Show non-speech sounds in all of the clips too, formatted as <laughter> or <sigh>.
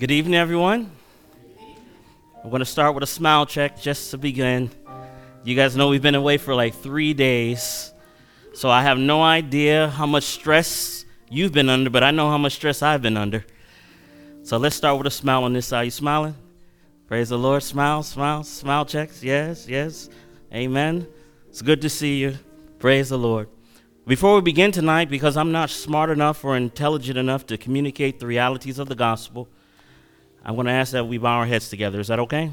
Good evening, everyone. I'm going to start with a smile check just to begin. You guys know we've been away for like three days, so I have no idea how much stress you've been under, but I know how much stress I've been under. So let's start with a smile on this side. You smiling? Praise the Lord. Smile, smile, smile checks. Yes, yes. Amen. It's good to see you. Praise the Lord. Before we begin tonight, because I'm not smart enough or intelligent enough to communicate the realities of the gospel, I'm going to ask that we bow our heads together. Is that okay?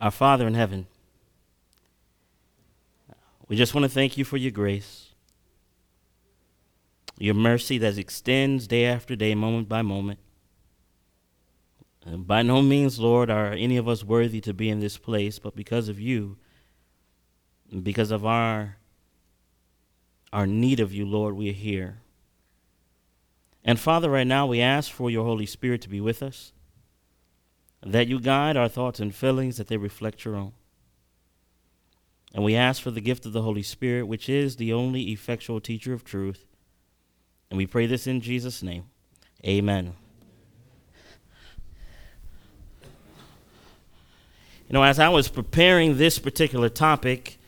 Our Father in heaven, we just want to thank you for your grace, your mercy that extends day after day, moment by moment. By no means, Lord, are any of us worthy to be in this place, but because of you, because of our, our need of you, Lord, we are here. And Father, right now we ask for your Holy Spirit to be with us, that you guide our thoughts and feelings, that they reflect your own. And we ask for the gift of the Holy Spirit, which is the only effectual teacher of truth. And we pray this in Jesus' name. Amen. You know, as I was preparing this particular topic,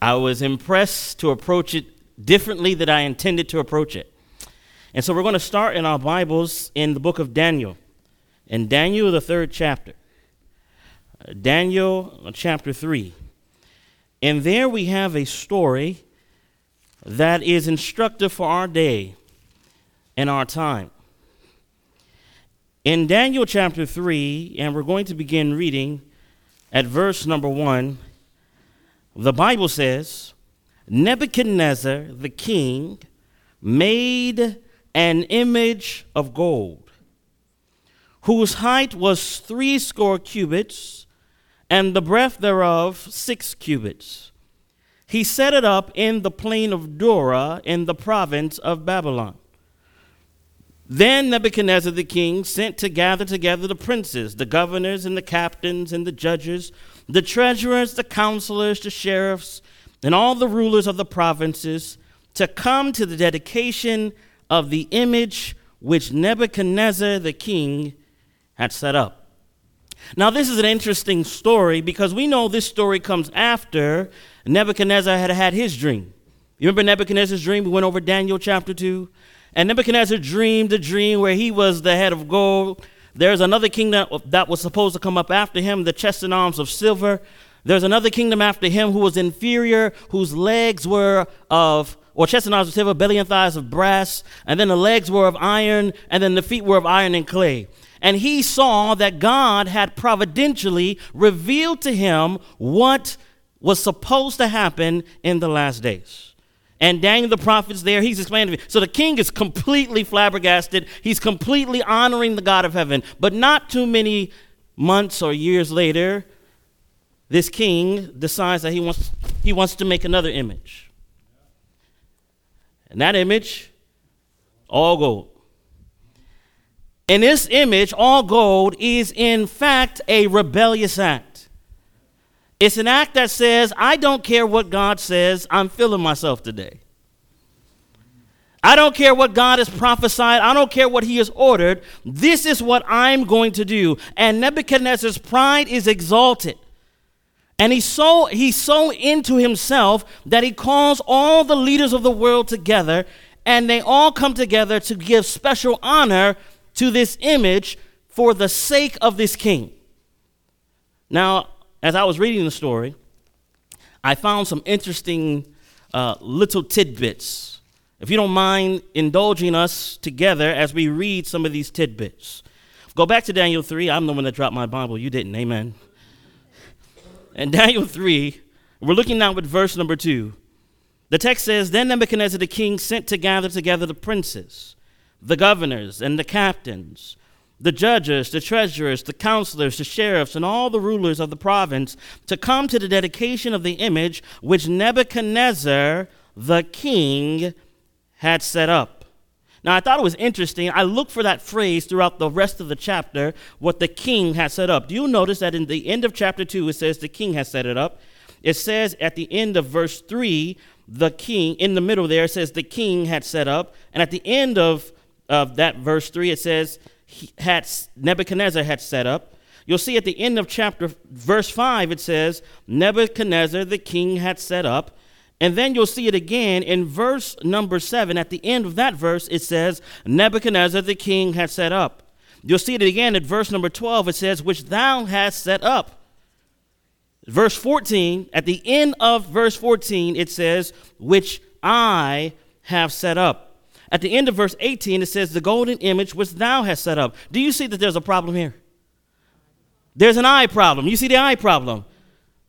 I was impressed to approach it differently than I intended to approach it. And so we're going to start in our Bibles in the book of Daniel, in Daniel, the third chapter. Daniel, chapter 3. And there we have a story that is instructive for our day and our time. In Daniel chapter 3, and we're going to begin reading at verse number 1, the Bible says Nebuchadnezzar the king made an image of gold, whose height was three score cubits, and the breadth thereof six cubits. He set it up in the plain of Dura in the province of Babylon. Then Nebuchadnezzar the king sent to gather together the princes, the governors, and the captains, and the judges, the treasurers, the counselors, the sheriffs, and all the rulers of the provinces to come to the dedication of the image which Nebuchadnezzar the king had set up. Now, this is an interesting story because we know this story comes after Nebuchadnezzar had had his dream. You remember Nebuchadnezzar's dream? We went over Daniel chapter 2. And Nebuchadnezzar dreamed a dream where he was the head of gold. There's another kingdom that was supposed to come up after him, the chest and arms of silver. There's another kingdom after him who was inferior, whose legs were of, or chest and arms of silver, belly and thighs of brass, and then the legs were of iron, and then the feet were of iron and clay. And he saw that God had providentially revealed to him what was supposed to happen in the last days. And Daniel the prophet's there. He's explaining to me. So the king is completely flabbergasted. He's completely honoring the God of heaven. But not too many months or years later, this king decides that he wants, he wants to make another image. And that image, all gold. And this image, all gold, is in fact a rebellious act. It's an act that says, I don't care what God says, I'm feeling myself today. I don't care what God has prophesied. I don't care what he has ordered. This is what I'm going to do. And Nebuchadnezzar's pride is exalted. And he's so, he's so into himself that he calls all the leaders of the world together, and they all come together to give special honor to this image for the sake of this king. Now, as I was reading the story, I found some interesting uh, little tidbits. If you don't mind indulging us together as we read some of these tidbits. Go back to Daniel 3. I'm the one that dropped my Bible. You didn't. Amen. And <laughs> Daniel 3, we're looking now at verse number 2. The text says Then Nebuchadnezzar the king sent to gather together the princes, the governors, and the captains the judges, the treasurers, the counselors, the sheriffs, and all the rulers of the province to come to the dedication of the image which Nebuchadnezzar the king had set up. Now, I thought it was interesting. I looked for that phrase throughout the rest of the chapter, what the king had set up. Do you notice that in the end of chapter 2, it says the king has set it up? It says at the end of verse 3, the king, in the middle there, it says the king had set up. And at the end of, of that verse 3, it says had, Nebuchadnezzar had set up. You'll see at the end of chapter, verse 5, it says Nebuchadnezzar the king had set up. And then you'll see it again in verse number 7. At the end of that verse, it says Nebuchadnezzar the king had set up. You'll see it again at verse number 12. It says, which thou hast set up. Verse 14, at the end of verse 14, it says, which I have set up. At the end of verse 18, it says, the golden image which thou hast set up. Do you see that there's a problem here? There's an eye problem. You see the eye problem.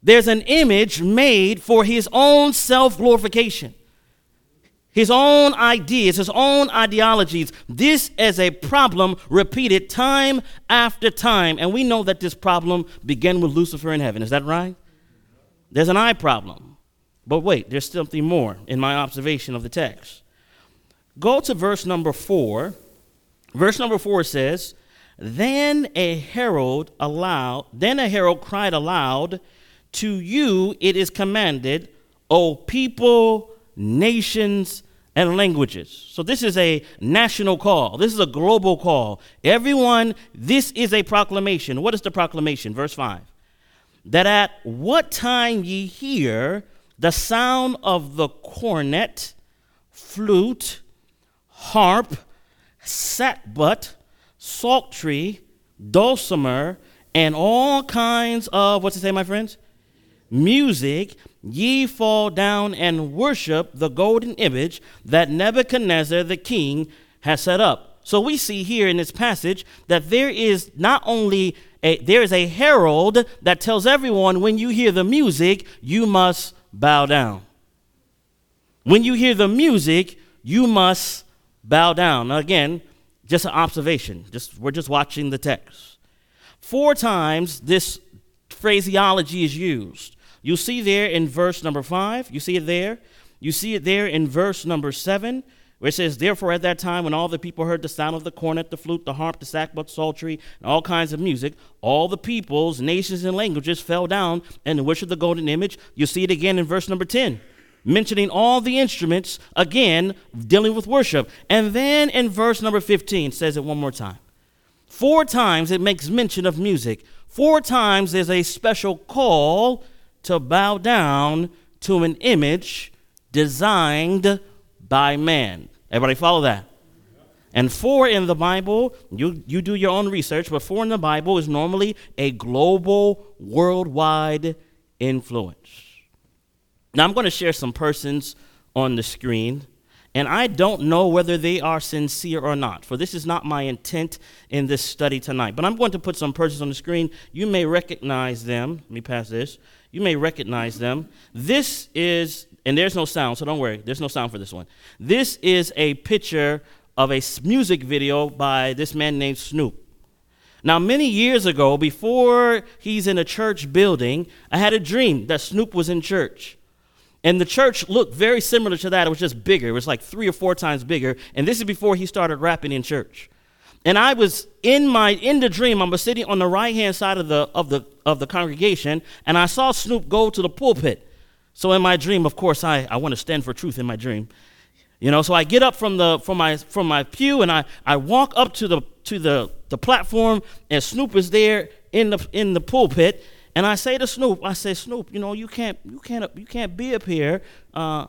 There's an image made for his own self glorification, his own ideas, his own ideologies. This is a problem repeated time after time. And we know that this problem began with Lucifer in heaven. Is that right? There's an eye problem. But wait, there's something more in my observation of the text. Go to verse number four. Verse number four says, Then a herald aloud, then a herald cried aloud, To you it is commanded, O people, nations, and languages. So this is a national call. This is a global call. Everyone, this is a proclamation. What is the proclamation? Verse 5. That at what time ye hear the sound of the cornet, flute, harp, sackbut, psaltery, dulcimer, and all kinds of, what's it say, my friends? Music, ye fall down and worship the golden image that Nebuchadnezzar the king has set up. So we see here in this passage that there is not only a, there is a herald that tells everyone when you hear the music, you must bow down. When you hear the music, you must bow down. Now, again, just an observation. Just we're just watching the text. Four times this phraseology is used. You see there in verse number five. You see it there. You see it there in verse number seven, where it says, Therefore, at that time, when all the people heard the sound of the cornet, the flute, the harp, the sackbut, psaltery, and all kinds of music, all the peoples, nations, and languages fell down and worshiped the golden image. You see it again in verse number 10 mentioning all the instruments, again, dealing with worship. And then in verse number 15, says it one more time. Four times it makes mention of music. Four times there's a special call to bow down to an image designed by man. Everybody follow that? And four in the Bible, you, you do your own research, but four in the Bible is normally a global, worldwide influence. Now, I'm going to share some persons on the screen, and I don't know whether they are sincere or not, for this is not my intent in this study tonight. But I'm going to put some persons on the screen. You may recognize them. Let me pass this. You may recognize them. This is, and there's no sound, so don't worry, there's no sound for this one. This is a picture of a music video by this man named Snoop. Now, many years ago, before he's in a church building, I had a dream that Snoop was in church. And the church looked very similar to that. It was just bigger. It was like three or four times bigger. And this is before he started rapping in church. And I was in my in the dream, I was sitting on the right hand side of the of the of the congregation, and I saw Snoop go to the pulpit. So in my dream, of course, I, I want to stand for truth in my dream. You know, so I get up from the from my from my pew and I, I walk up to the to the, the platform and Snoop is there in the in the pulpit and I say to Snoop, I say, Snoop, you know, you can't, you can't, you can't be up here. Uh,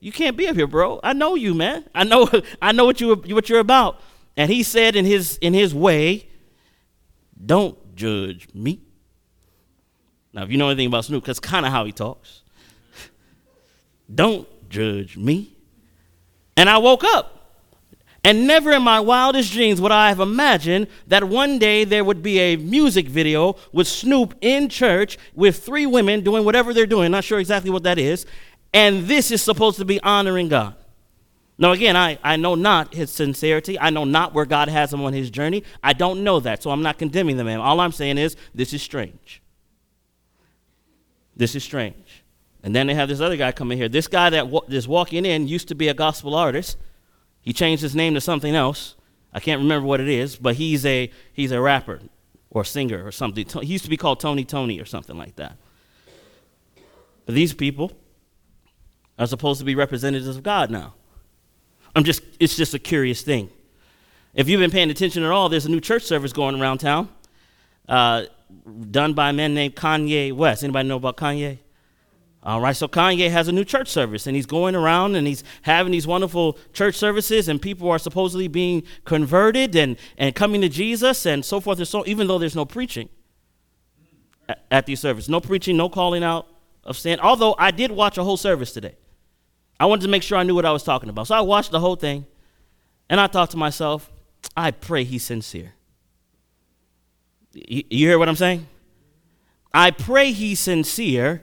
you can't be up here, bro. I know you, man. I know, <laughs> I know what you, what you're about. And he said in his, in his way, don't judge me. Now, if you know anything about Snoop, that's kind of how he talks. <laughs> don't judge me. And I woke up. And never in my wildest dreams would I have imagined that one day there would be a music video with Snoop in church with three women doing whatever they're doing. Not sure exactly what that is. And this is supposed to be honoring God. Now, again, I, I know not his sincerity. I know not where God has him on his journey. I don't know that, so I'm not condemning the man. All I'm saying is this is strange. This is strange. And then they have this other guy coming here. This guy that is walking in used to be a gospel artist He changed his name to something else. I can't remember what it is, but he's a he's a rapper or singer or something. He used to be called Tony Tony or something like that. But these people are supposed to be representatives of God now. I'm just it's just a curious thing. If you've been paying attention at all, there's a new church service going around town, uh, done by a man named Kanye West. Anybody know about Kanye? All right, so Kanye has a new church service, and he's going around and he's having these wonderful church services, and people are supposedly being converted and, and coming to Jesus and so forth and so even though there's no preaching at, these services. No preaching, no calling out of sin. Although I did watch a whole service today. I wanted to make sure I knew what I was talking about. So I watched the whole thing, and I thought to myself, I pray he's sincere. You hear what I'm saying? I pray he's sincere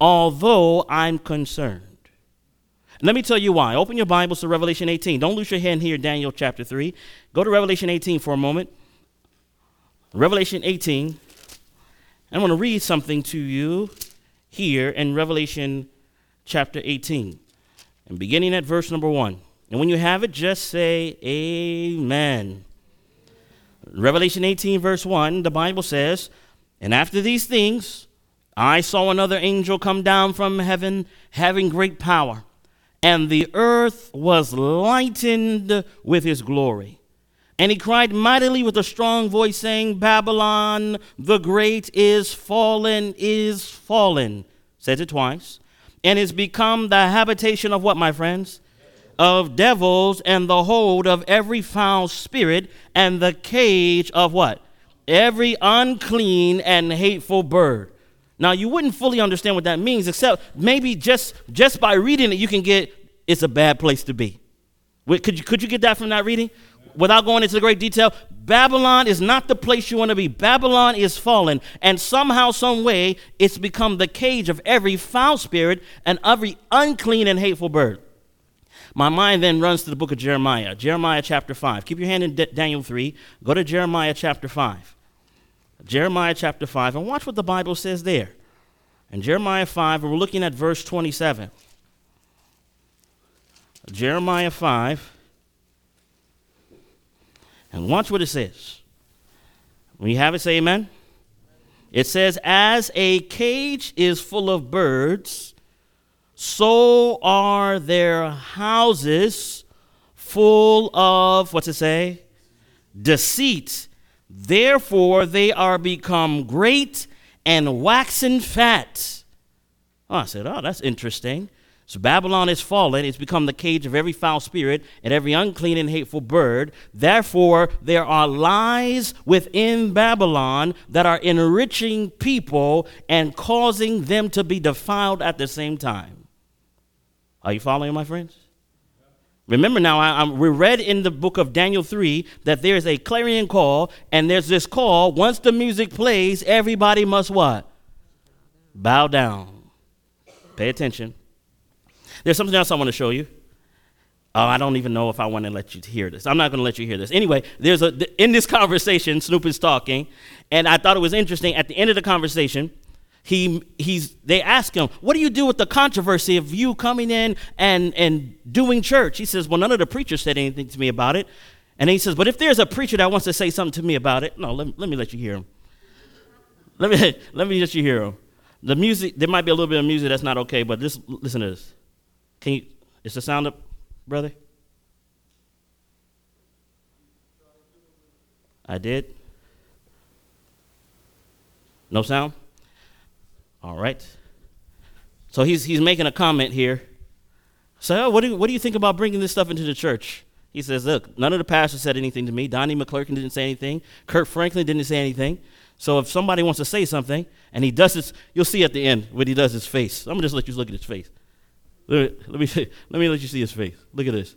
although I'm concerned. let me tell you why. Open your Bibles to Revelation 18. Don't lose your hand here, Daniel chapter 3. Go to Revelation 18 for a moment. Revelation 18. I want to read something to you here in Revelation chapter 18. And beginning at verse number 1. And when you have it, just say, Amen. Revelation 18, verse 1, the Bible says, And after these things, I saw another angel come down from heaven having great power, and the earth was lightened with his glory. And he cried mightily with a strong voice, saying, Babylon the great is fallen, is fallen. Says it twice. And is become the habitation of what, my friends? Of devils and the hold of every foul spirit and the cage of what? Every unclean and hateful bird. Now, you wouldn't fully understand what that means, except maybe just, just by reading it, you can get it's a bad place to be. Could you, could you get that from that reading? Without going into the great detail, Babylon is not the place you want to be. Babylon is fallen, and somehow, some way, it's become the cage of every foul spirit and every unclean and hateful bird. My mind then runs to the book of Jeremiah, Jeremiah chapter 5. Keep your hand in D- Daniel 3. Go to Jeremiah chapter 5. Jeremiah chapter 5, and watch what the Bible says there. In Jeremiah 5, we're looking at verse 27. Jeremiah 5, and watch what it says. When you have it, say amen. It says, As a cage is full of birds, so are their houses full of, what's it say? Deceit Therefore, they are become great and waxen fat. Oh, I said, Oh, that's interesting. So Babylon is fallen. It's become the cage of every foul spirit and every unclean and hateful bird. Therefore, there are lies within Babylon that are enriching people and causing them to be defiled at the same time. Are you following, my friends? Remember now, I, we read in the book of Daniel 3 that there's a clarion call, and there's this call. Once the music plays, everybody must what? Bow down. Pay attention. There's something else I want to show you. Oh, I don't even know if I want to let you hear this. I'm not going to let you hear this. Anyway, there's a in this conversation, Snoop is talking, and I thought it was interesting. At the end of the conversation, he he's they ask him, "What do you do with the controversy of you coming in and and doing church?" He says, "Well, none of the preachers said anything to me about it." And he says, "But if there's a preacher that wants to say something to me about it, no, let, let me let you hear him. Let me <laughs> let me let you hear him. The music there might be a little bit of music that's not okay, but this listen to this. Can you? Is the sound up, brother? I did. No sound. All right. So he's, he's making a comment here. So, oh, what, do you, what do you think about bringing this stuff into the church? He says, Look, none of the pastors said anything to me. Donnie McClurkin didn't say anything. Kirk Franklin didn't say anything. So if somebody wants to say something and he does this, you'll see at the end what he does his face. I'm going to just let you look at his face. Let me, let me, <laughs> let me let you see his face. Look at this.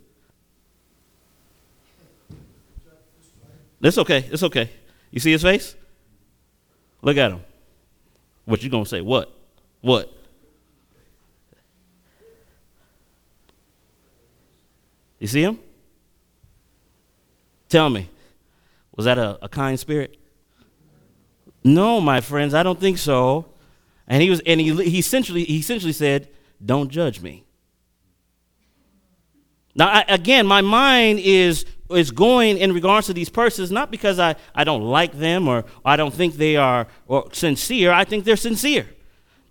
That's okay. It's okay. You see his face? Look at him. What you gonna say? What? What? You see him? Tell me, was that a, a kind spirit? No, my friends, I don't think so. And he was, and he, he essentially, he essentially said, "Don't judge me." Now, I, again, my mind is is going in regards to these persons not because I, I don't like them or, or I don't think they are or sincere. I think they're sincere.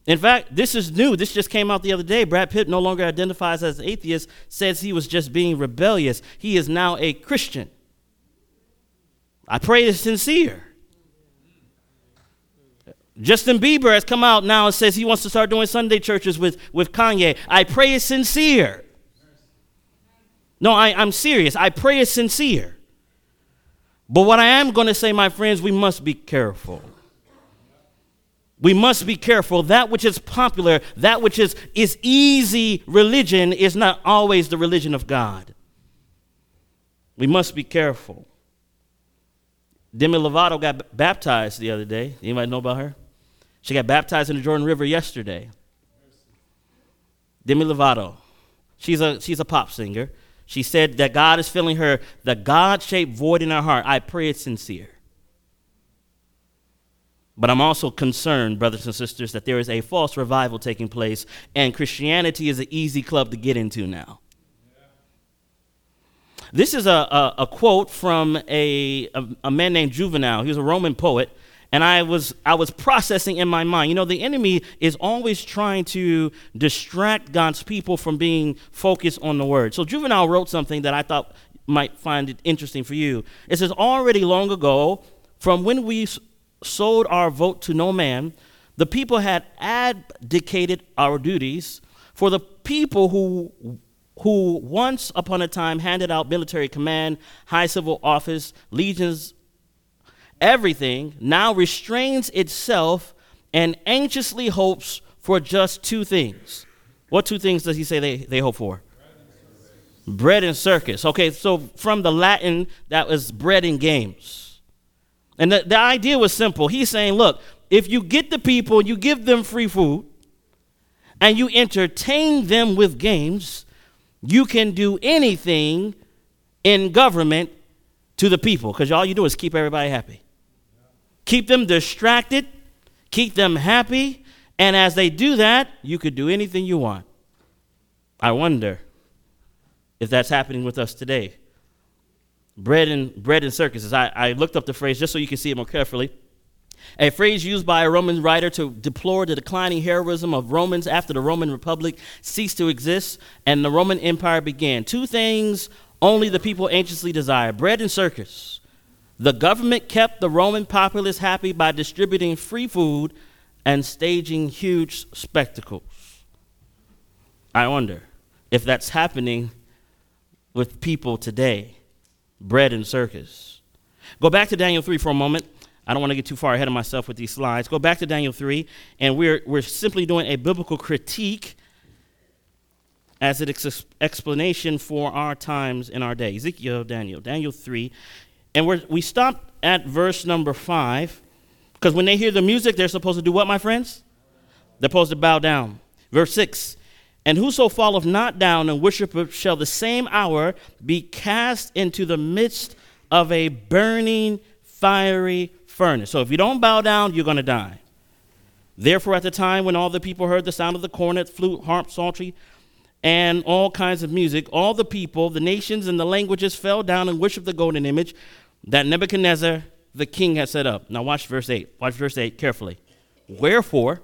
In fact, this is new. This just came out the other day. Brad Pitt no longer identifies as an atheist, says he was just being rebellious. He is now a Christian. I pray it's sincere. Justin Bieber has come out now and says he wants to start doing Sunday churches with, with Kanye. I pray it's sincere. No, I, I'm serious. I pray it's sincere. But what I am going to say, my friends, we must be careful. We must be careful. That which is popular, that which is, is easy religion, is not always the religion of God. We must be careful. Demi Lovato got baptized the other day. Anybody know about her? She got baptized in the Jordan River yesterday. Demi Lovato. She's a, she's a pop singer. She said that God is filling her the God shaped void in her heart. I pray it's sincere. But I'm also concerned, brothers and sisters, that there is a false revival taking place, and Christianity is an easy club to get into now. This is a, a, a quote from a, a, a, man named Juvenal. He was a Roman poet. And I was, I was processing in my mind. You know, the enemy is always trying to distract God's people from being focused on the word. So Juvenal wrote something that I thought might find it interesting for you. It says, Already long ago, from when we sold our vote to no man, the people had abdicated our duties for the people who who once upon a time handed out military command, high civil office, legions, everything, now restrains itself and anxiously hopes for just two things. What two things does he say they, they hope for? Bread and circus. Okay, so from the Latin, that was bread and games. And the, the idea was simple. He's saying, look, if you get the people and you give them free food and you entertain them with games, you can do anything in government to the people because all you do is keep everybody happy. Keep them distracted, keep them happy, and as they do that, you could do anything you want. I wonder if that's happening with us today bread and bread and circuses. I, I looked up the phrase just so you can see it more carefully. A phrase used by a Roman writer to deplore the declining heroism of Romans after the Roman Republic ceased to exist and the Roman Empire began. Two things only the people anxiously desire bread and circus. The government kept the Roman populace happy by distributing free food and staging huge spectacles. I wonder if that's happening with people today bread and circus. Go back to Daniel 3 for a moment. I don't want to get too far ahead of myself with these slides. Go back to Daniel 3, and we're, we're simply doing a biblical critique as an ex- explanation for our times in our day. Ezekiel, Daniel, Daniel 3. And we're, we stopped at verse number 5, because when they hear the music, they're supposed to do what, my friends? They're supposed to bow down. Verse 6 and whoso falleth not down and worshipeth shall the same hour be cast into the midst of a burning fiery furnace. So if you don't bow down, you're going to die. Therefore, at the time when all the people heard the sound of the cornet, flute, harp, psaltery, and all kinds of music, all the people, the nations, and the languages fell down and worshiped the golden image that Nebuchadnezzar the king had set up. Now, watch verse 8. Watch verse 8 carefully. Wherefore,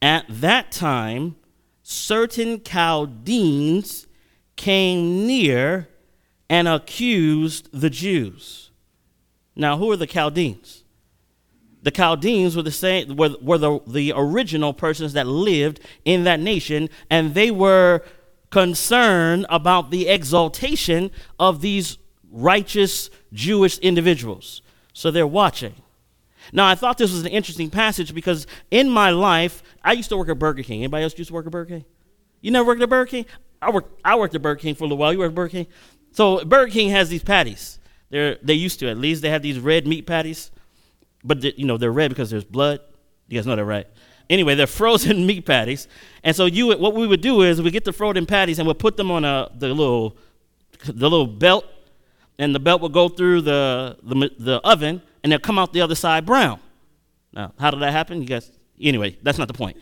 at that time, certain Chaldeans came near and accused the Jews. Now, who are the Chaldeans? The Chaldeans were the same were, were the, the original persons that lived in that nation, and they were concerned about the exaltation of these righteous Jewish individuals. So they're watching. Now, I thought this was an interesting passage because in my life, I used to work at Burger King. Anybody else used to work at Burger King? You never worked at Burger King? I worked, I worked at Burger King for a little while. You worked at Burger King? So Burger King has these patties. They're, they used to, at least. They have these red meat patties. But, you know, they're red because there's blood. You guys know that, right? Anyway, they're <laughs> frozen meat patties. And so you, what we would do is we get the frozen patties and we'll put them on a, the, little, the little belt. And the belt will go through the, the, the oven and they'll come out the other side brown. Now, how did that happen? You guys, anyway, that's not the point.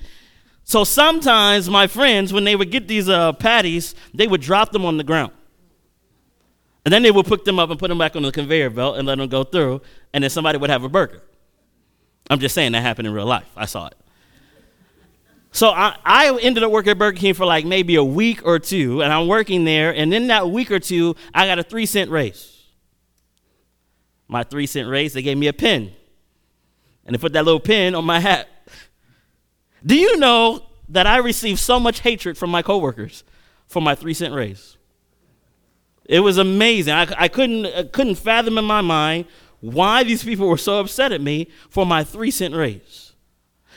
So sometimes my friends, when they would get these uh, patties, they would drop them on the ground. And then they would pick them up and put them back on the conveyor belt and let them go through, and then somebody would have a burger. I'm just saying that happened in real life. I saw it. So I, I ended up working at Burger King for like maybe a week or two, and I'm working there, and in that week or two, I got a three cent raise. My three cent raise, they gave me a pin. And they put that little pin on my hat. Do you know that I received so much hatred from my coworkers for my three cent raise? It was amazing. I, I couldn't, I couldn't fathom in my mind why these people were so upset at me for my three cent raise.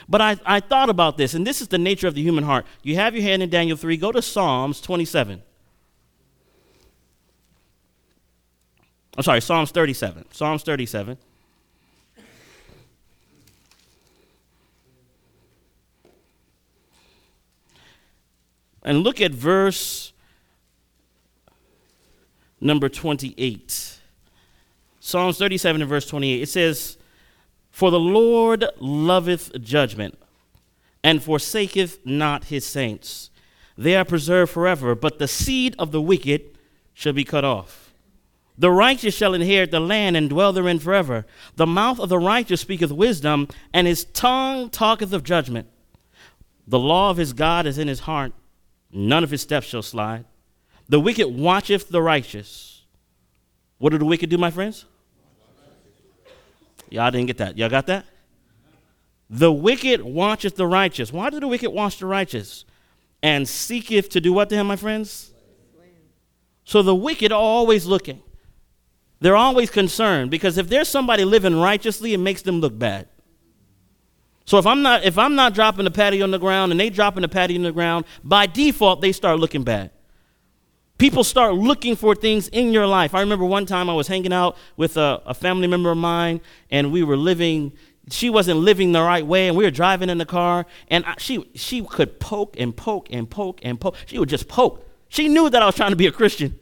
But I, I thought about this, and this is the nature of the human heart. You have your hand in Daniel 3, go to Psalms 27. I'm sorry, Psalms 37. Psalms 37. And look at verse number 28. Psalms 37 and verse 28. It says, For the Lord loveth judgment, and forsaketh not his saints. They are preserved forever, but the seed of the wicked shall be cut off. The righteous shall inherit the land and dwell therein forever. The mouth of the righteous speaketh wisdom, and his tongue talketh of judgment. The law of his God is in his heart, none of his steps shall slide. The wicked watcheth the righteous. What do the wicked do, my friends? Y'all didn't get that. Y'all got that? The wicked watcheth the righteous. Why do the wicked watch the righteous? And seeketh to do what to him, my friends? So the wicked are always looking. They're always concerned because if there's somebody living righteously, it makes them look bad. So if I'm not if I'm not dropping the patty on the ground and they dropping the patty on the ground, by default they start looking bad. People start looking for things in your life. I remember one time I was hanging out with a, a family member of mine, and we were living. She wasn't living the right way, and we were driving in the car, and I, she she could poke and poke and poke and poke. She would just poke. She knew that I was trying to be a Christian.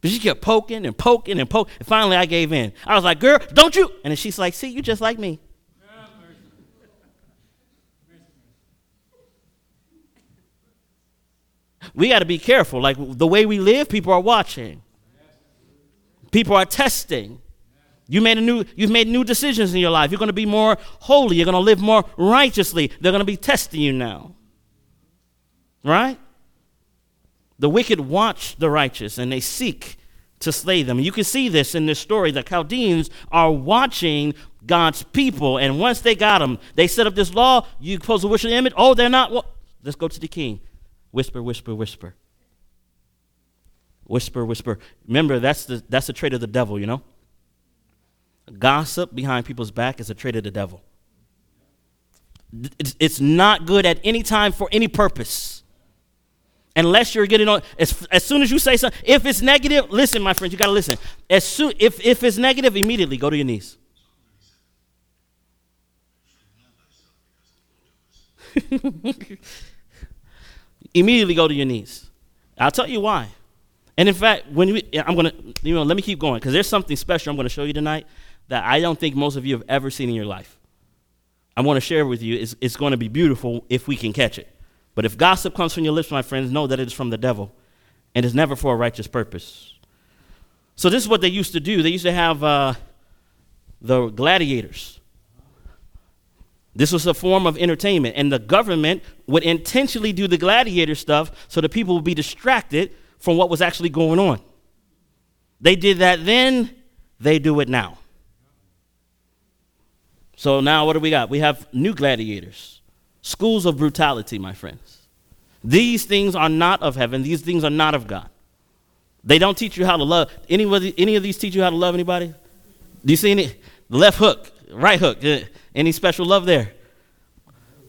But she kept poking and poking and poking. And finally, I gave in. I was like, girl, don't you? And she's like, see, you just like me. We got to be careful. Like the way we live, people are watching. People are testing. You made a new, you've made new decisions in your life. You're going to be more holy. You're going to live more righteously. They're going to be testing you now. Right? The wicked watch the righteous and they seek to slay them. You can see this in this story. The Chaldeans are watching God's people, and once they got them, they set up this law. You supposed to worship the image. Oh, they're not. Well, let's go to the king. Whisper, whisper, whisper. Whisper, whisper. Remember, that's the that's the trait of the devil. You know. Gossip behind people's back is a trait of the devil. It's, it's not good at any time for any purpose unless you're getting on as, as soon as you say something if it's negative listen my friends you got to listen as soon if, if it's negative immediately go to your knees <laughs> immediately go to your knees i'll tell you why and in fact when we i'm gonna you know let me keep going because there's something special i'm gonna show you tonight that i don't think most of you have ever seen in your life i want to share with you it's, it's going to be beautiful if we can catch it but if gossip comes from your lips, my friends, know that it is from the devil and is never for a righteous purpose. So, this is what they used to do. They used to have uh, the gladiators. This was a form of entertainment, and the government would intentionally do the gladiator stuff so that people would be distracted from what was actually going on. They did that then, they do it now. So now what do we got? We have new gladiators. Schools of brutality, my friends. These things are not of heaven. These things are not of God. They don't teach you how to love. Anybody, any of these teach you how to love anybody? Do you see any? Left hook, right hook. Uh, any special love there?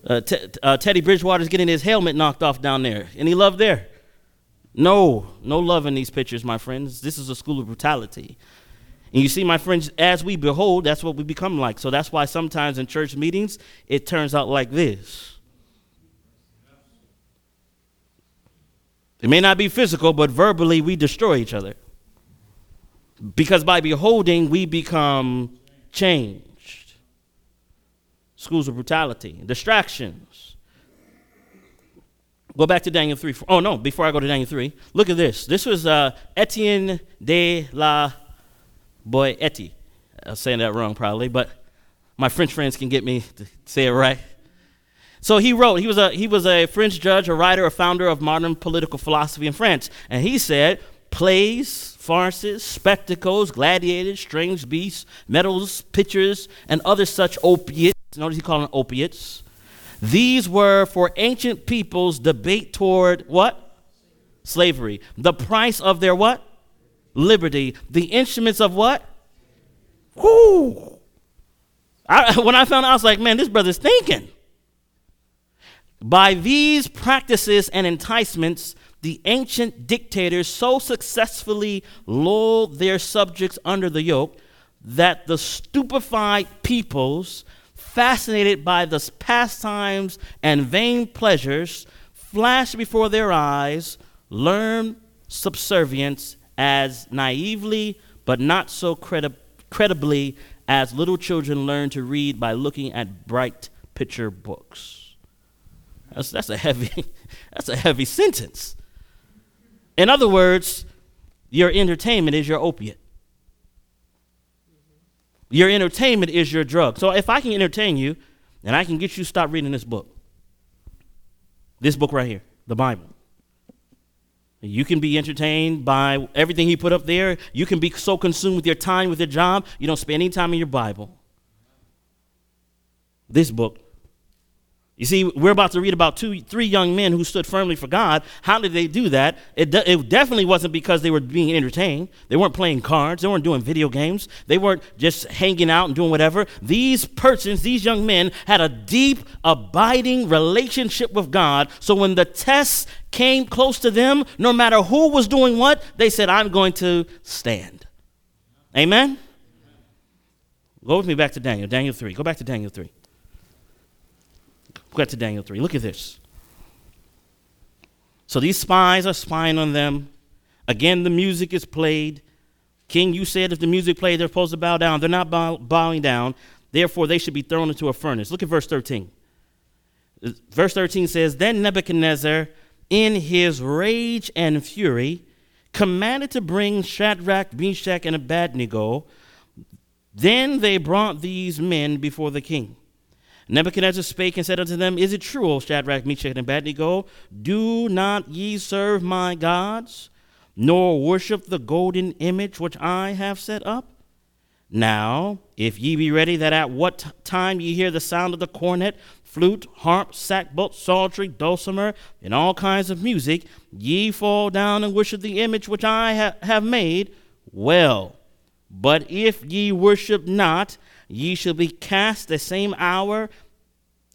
Uh, t- uh, Teddy Bridgewater's getting his helmet knocked off down there. Any love there? No, no love in these pictures, my friends. This is a school of brutality. And you see, my friends, as we behold, that's what we become like. So that's why sometimes in church meetings, it turns out like this. It may not be physical, but verbally we destroy each other. Because by beholding, we become changed. Schools of brutality, distractions. Go back to Daniel 3. Oh, no, before I go to Daniel 3, look at this. This was uh, Etienne de la Boétie. I'm saying that wrong probably, but my French friends can get me to say it right. So he wrote, he was, a, he was a French judge, a writer, a founder of modern political philosophy in France. And he said, plays, farces, spectacles, gladiators, strange beasts, medals, pictures, and other such opiates. Notice he called them opiates. These were for ancient peoples debate toward what? Slavery. The price of their what? Liberty. The instruments of what? Whoo! <laughs> When I found out, I was like, man, this brother's thinking. By these practices and enticements, the ancient dictators so successfully lulled their subjects under the yoke that the stupefied peoples, fascinated by the pastimes and vain pleasures, flashed before their eyes, learn subservience as naively but not so credi- credibly as little children learn to read by looking at bright picture books. That's, that's, a heavy, <laughs> that's a heavy sentence. In other words, your entertainment is your opiate. Your entertainment is your drug. So if I can entertain you and I can get you to stop reading this book, this book right here, the Bible. You can be entertained by everything he put up there. You can be so consumed with your time, with your job, you don't spend any time in your Bible. This book you see, we're about to read about two, three young men who stood firmly for God. How did they do that? It, de- it definitely wasn't because they were being entertained. They weren't playing cards. They weren't doing video games. They weren't just hanging out and doing whatever. These persons, these young men, had a deep, abiding relationship with God. So when the tests came close to them, no matter who was doing what, they said, I'm going to stand. Amen? Go with me back to Daniel, Daniel 3. Go back to Daniel 3. Go to Daniel 3. Look at this. So these spies are spying on them. Again, the music is played. King, you said if the music played, they're supposed to bow down. They're not bow- bowing down. Therefore, they should be thrown into a furnace. Look at verse 13. Verse 13 says Then Nebuchadnezzar, in his rage and fury, commanded to bring Shadrach, Meshach, and Abednego. Then they brought these men before the king. Nebuchadnezzar spake and said unto them, Is it true, O Shadrach, Meshach, and Abednego? Do not ye serve my gods, nor worship the golden image which I have set up? Now, if ye be ready, that at what time ye hear the sound of the cornet, flute, harp, sackbut, psaltery, dulcimer, and all kinds of music, ye fall down and worship the image which I ha- have made, well. But if ye worship not, ye shall be cast the same hour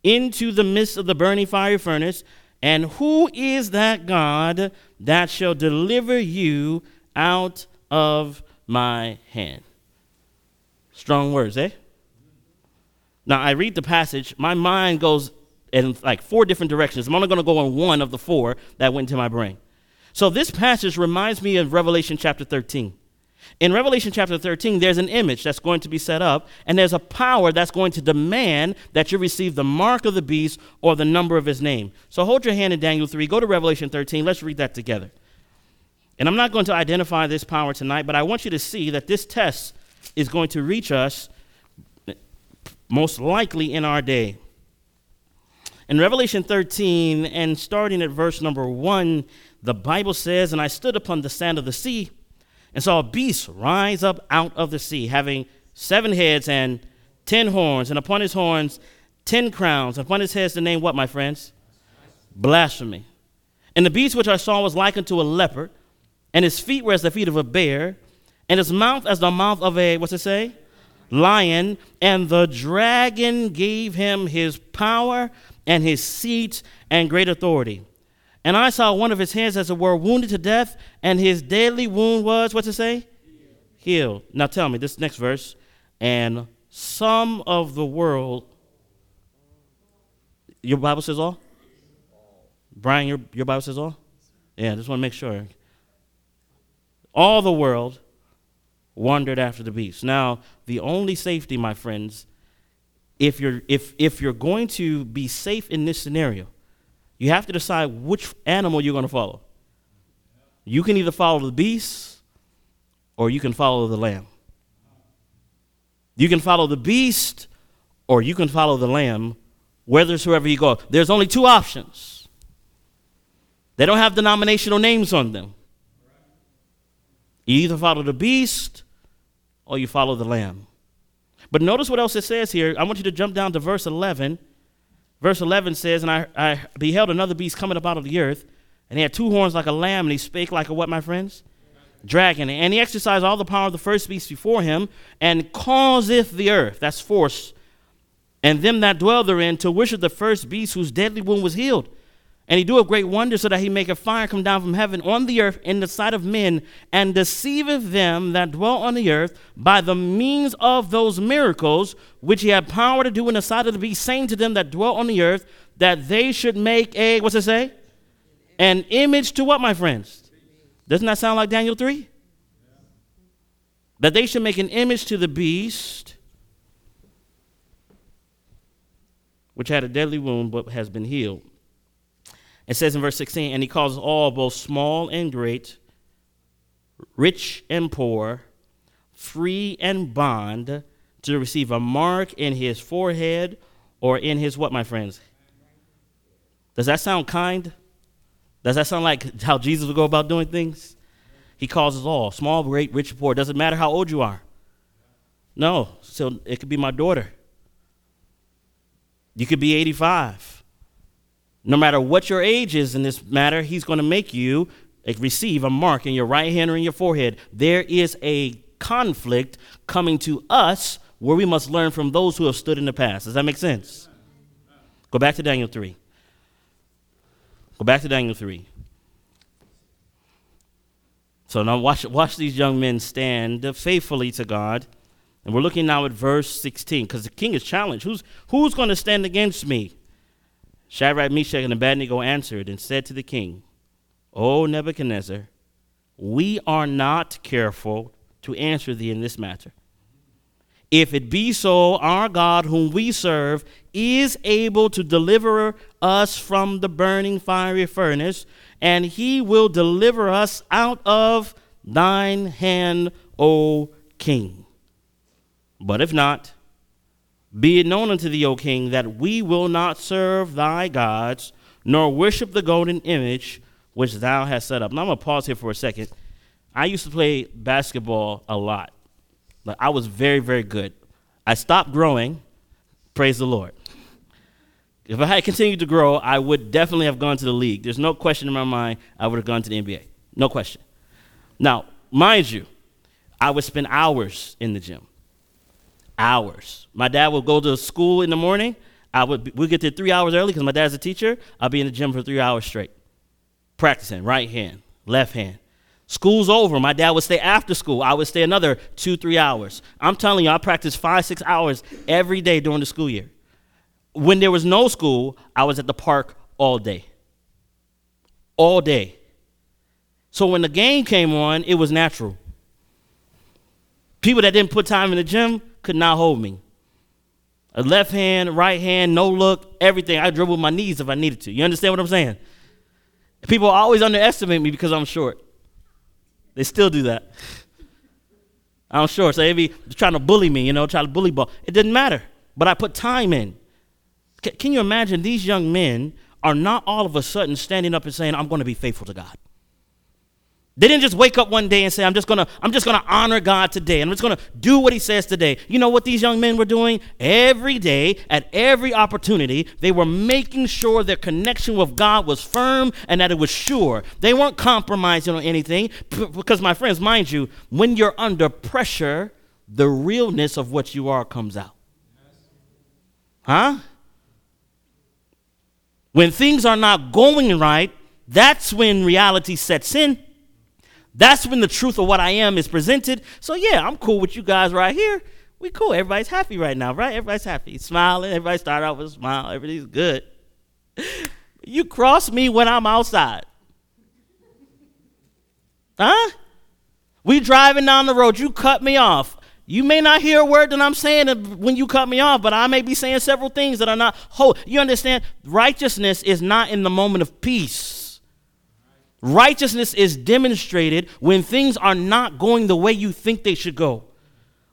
into the midst of the burning fire furnace. And who is that God that shall deliver you out of my hand? Strong words, eh? Now, I read the passage, my mind goes in like four different directions. I'm only going to go on one of the four that went into my brain. So, this passage reminds me of Revelation chapter 13. In Revelation chapter 13, there's an image that's going to be set up, and there's a power that's going to demand that you receive the mark of the beast or the number of his name. So hold your hand in Daniel 3, go to Revelation 13, let's read that together. And I'm not going to identify this power tonight, but I want you to see that this test is going to reach us most likely in our day. In Revelation 13, and starting at verse number 1, the Bible says, And I stood upon the sand of the sea and saw a beast rise up out of the sea, having seven heads and ten horns, and upon his horns ten crowns. And upon his heads the name what, my friends? Blasphemy. And the beast which I saw was like unto a leopard, and his feet were as the feet of a bear, and his mouth as the mouth of a, what's it say? Lion. And the dragon gave him his power and his seat and great authority. And I saw one of his hands, as it were, wounded to death, and his deadly wound was, what's it say? Healed. Now tell me, this next verse. And some of the world, your Bible says all? Brian, your, your Bible says all? Yeah, just want to make sure. All the world wandered after the beast. Now, the only safety, my friends, if you're, if, if you're going to be safe in this scenario, you have to decide which animal you're going to follow. You can either follow the beast or you can follow the lamb. You can follow the beast or you can follow the lamb, whithersoever you go. There's only two options. They don't have denominational names on them. You either follow the beast or you follow the lamb. But notice what else it says here. I want you to jump down to verse 11. Verse 11 says, And I, I beheld another beast coming up out of the earth, and he had two horns like a lamb, and he spake like a what, my friends? Dragon. And he exercised all the power of the first beast before him, and causeth the earth, that's force, and them that dwell therein to worship the first beast whose deadly wound was healed. And he doeth great wonders so that he make a fire come down from heaven on the earth in the sight of men, and deceiveth them that dwell on the earth by the means of those miracles which he had power to do in the sight of the beast, saying to them that dwell on the earth that they should make a, what's it say? An image to what, my friends? Doesn't that sound like Daniel 3? That they should make an image to the beast, which had a deadly wound but has been healed. It says in verse 16, and he causes all, both small and great, rich and poor, free and bond, to receive a mark in his forehead or in his what, my friends? Does that sound kind? Does that sound like how Jesus would go about doing things? He causes all, small, great, rich, poor. Doesn't matter how old you are. No, so it could be my daughter. You could be 85. No matter what your age is in this matter, he's going to make you receive a mark in your right hand or in your forehead. There is a conflict coming to us where we must learn from those who have stood in the past. Does that make sense? Go back to Daniel 3. Go back to Daniel 3. So now watch, watch these young men stand faithfully to God. And we're looking now at verse 16 because the king is challenged. Who's, who's going to stand against me? Shadrach, Meshach, and Abednego answered and said to the king, O Nebuchadnezzar, we are not careful to answer thee in this matter. If it be so, our God, whom we serve, is able to deliver us from the burning fiery furnace, and he will deliver us out of thine hand, O king. But if not, be it known unto thee, O king, that we will not serve thy gods, nor worship the golden image which thou hast set up. Now I'm gonna pause here for a second. I used to play basketball a lot. Like I was very, very good. I stopped growing. Praise the Lord. If I had continued to grow, I would definitely have gone to the league. There's no question in my mind I would have gone to the NBA. No question. Now, mind you, I would spend hours in the gym hours. My dad would go to school in the morning. I would we get there three hours early because my dad's a teacher. I'd be in the gym for three hours straight, practicing right hand, left hand. School's over. My dad would stay after school. I would stay another two, three hours. I'm telling you, I practiced five, six hours every day during the school year. When there was no school, I was at the park all day. All day. So when the game came on, it was natural. People that didn't put time in the gym, could not hold me. A left hand, right hand, no look, everything. I dribble my knees if I needed to. You understand what I'm saying? People always underestimate me because I'm short. They still do that. I'm short, so they be trying to bully me, you know, trying to bully ball. It didn't matter, but I put time in. C- can you imagine these young men are not all of a sudden standing up and saying, I'm going to be faithful to God? They didn't just wake up one day and say, I'm just gonna, I'm just gonna honor God today. I'm just gonna do what he says today. You know what these young men were doing? Every day, at every opportunity, they were making sure their connection with God was firm and that it was sure. They weren't compromising on anything. Because, my friends, mind you, when you're under pressure, the realness of what you are comes out. Huh? When things are not going right, that's when reality sets in. That's when the truth of what I am is presented. So yeah, I'm cool with you guys right here. We cool. Everybody's happy right now, right? Everybody's happy, smiling. Everybody start out with a smile. Everything's good. You cross me when I'm outside. Huh? We driving down the road. You cut me off. You may not hear a word that I'm saying when you cut me off, but I may be saying several things that are not whole. You understand? Righteousness is not in the moment of peace. Righteousness is demonstrated when things are not going the way you think they should go.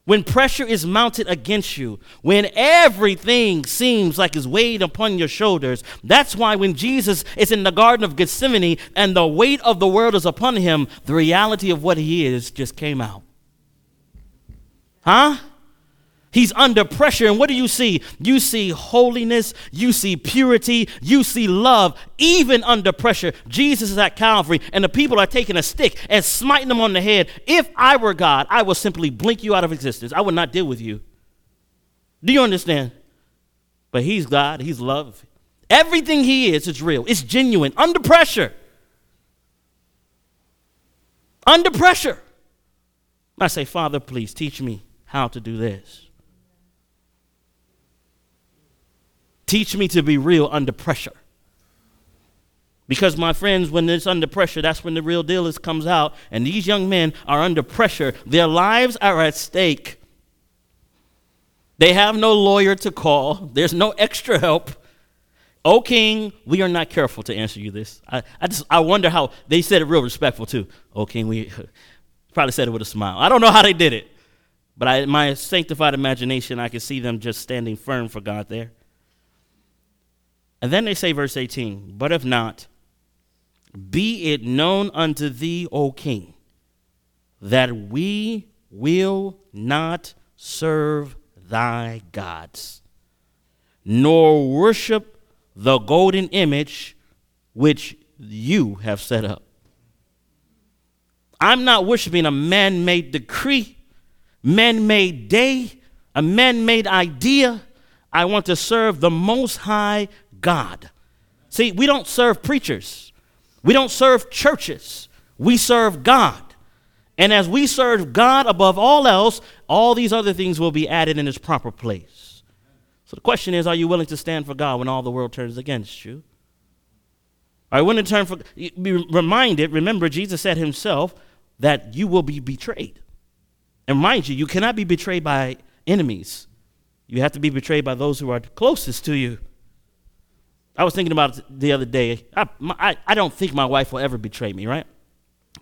When pressure is mounted against you, when everything seems like it's weighed upon your shoulders, that's why when Jesus is in the Garden of Gethsemane and the weight of the world is upon him, the reality of what he is just came out. Huh? He's under pressure. And what do you see? You see holiness, you see purity, you see love, even under pressure. Jesus is at Calvary, and the people are taking a stick and smiting them on the head. If I were God, I would simply blink you out of existence. I would not deal with you. Do you understand? But He's God, He's love. Everything He is, is real, it's genuine, under pressure. Under pressure. I say, Father, please teach me how to do this. Teach me to be real under pressure. Because, my friends, when it's under pressure, that's when the real deal is, comes out. And these young men are under pressure. Their lives are at stake. They have no lawyer to call, there's no extra help. O King, we are not careful to answer you this. I, I, just, I wonder how they said it real respectful, too. O King, we <laughs> probably said it with a smile. I don't know how they did it. But I, my sanctified imagination, I can see them just standing firm for God there. And then they say, verse 18, but if not, be it known unto thee, O king, that we will not serve thy gods, nor worship the golden image which you have set up. I'm not worshiping a man made decree man made day, a man made idea. I want to serve the Most High God. See, we don't serve preachers, we don't serve churches, we serve God. And as we serve God above all else, all these other things will be added in its proper place. So the question is are you willing to stand for God when all the world turns against you? Are you willing to turn for be reminded, remember Jesus said himself that you will be betrayed. And mind you, you cannot be betrayed by enemies. You have to be betrayed by those who are closest to you. I was thinking about it the other day. I, I, I don't think my wife will ever betray me, right?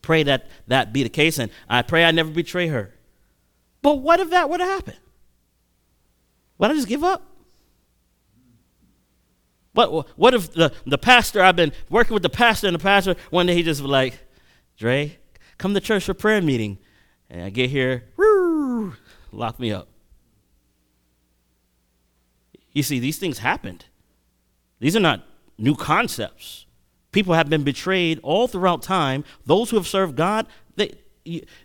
Pray that that be the case, and I pray I never betray her. But what if that were to happen? What I just give up? What, what if the, the pastor, I've been working with the pastor, and the pastor, one day he just was like, Dre, come to church for prayer meeting. And I get here, woo, lock me up. You see, these things happened. These are not new concepts. People have been betrayed all throughout time. Those who have served God, they,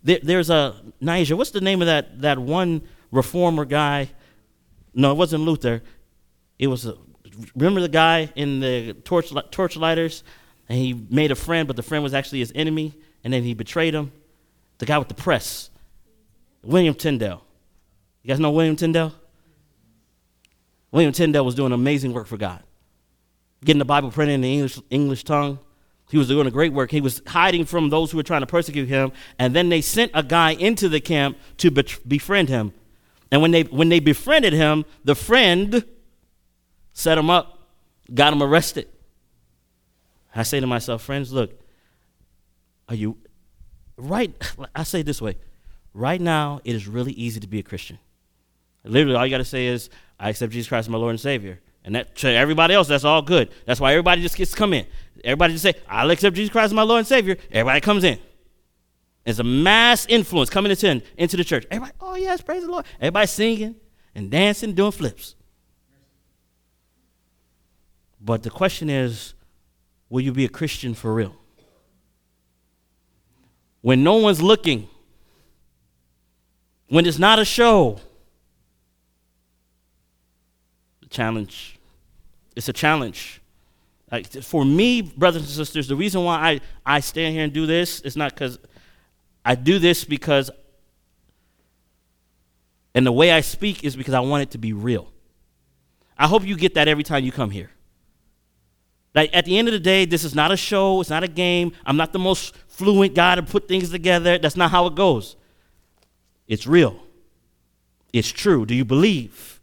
they, there's a Niger. What's the name of that that one reformer guy? No, it wasn't Luther. It was a, remember the guy in the torch torchlighters, and he made a friend, but the friend was actually his enemy, and then he betrayed him the guy with the press, William Tyndale. You guys know William Tyndale? William Tyndale was doing amazing work for God, getting the Bible printed in the English, English tongue. He was doing a great work. He was hiding from those who were trying to persecute him, and then they sent a guy into the camp to befriend him. And when they when they befriended him, the friend set him up, got him arrested. I say to myself, friends, look, are you right, I say this way right now, it is really easy to be a Christian. Literally, all you got to say is, I accept Jesus Christ as my Lord and Savior. And that to everybody else, that's all good. That's why everybody just gets to come in. Everybody just say, I'll accept Jesus Christ as my Lord and Savior. Everybody comes in. It's a mass influence coming into, into the church. Everybody, oh yes, praise the Lord. Everybody singing and dancing, doing flips. But the question is, will you be a Christian for real? when no one's looking, when it's not a show. The challenge. It's a challenge. Like for me, brothers and sisters, the reason why I, I stand here and do this is not because I do this because, and the way I speak is because I want it to be real. I hope you get that every time you come here. Like at the end of the day, this is not a show, it's not a game. I'm not the most fluent guy to put things together. That's not how it goes. It's real. it's true. Do you believe?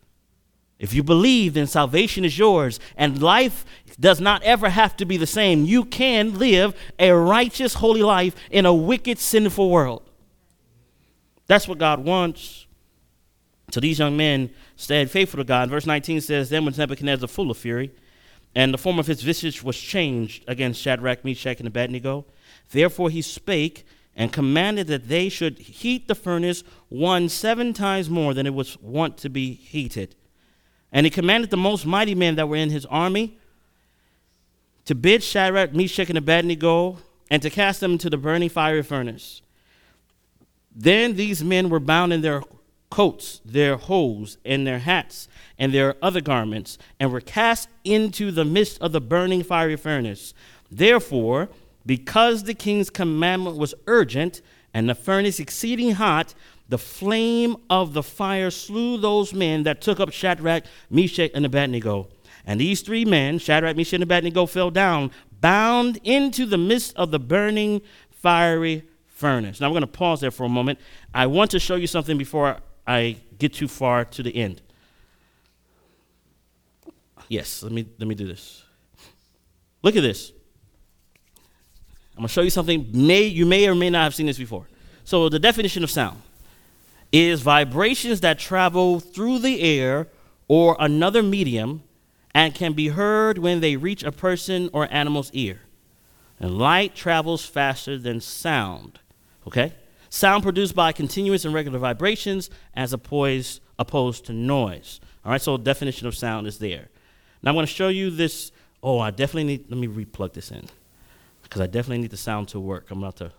If you believe, then salvation is yours, and life does not ever have to be the same. You can live a righteous, holy life in a wicked, sinful world. That's what God wants. So these young men stayed faithful to God. Verse 19 says, Then was Nebuchadnezzar full of fury, and the form of his visage was changed against Shadrach, Meshach, and Abednego. Therefore he spake and commanded that they should heat the furnace one seven times more than it was wont to be heated. And he commanded the most mighty men that were in his army to bid Shadrach, Meshach, and Abednego and to cast them into the burning fiery furnace. Then these men were bound in their coats, their hose, and their hats, and their other garments, and were cast into the midst of the burning fiery furnace. Therefore, because the king's commandment was urgent, and the furnace exceeding hot, the flame of the fire slew those men that took up Shadrach, Meshach, and Abednego. And these three men, Shadrach, Meshach, and Abednego, fell down, bound into the midst of the burning fiery furnace. Now we're going to pause there for a moment. I want to show you something before I get too far to the end. Yes, let me let me do this. Look at this. I'm going to show you something may you may or may not have seen this before. So the definition of sound is vibrations that travel through the air or another medium and can be heard when they reach a person or animal's ear. And light travels faster than sound. Okay? Sound produced by continuous and regular vibrations as opposed, opposed to noise. All right, so definition of sound is there. Now I'm going to show you this. Oh, I definitely need, let me replug this in because I definitely need the sound to work. I'm about to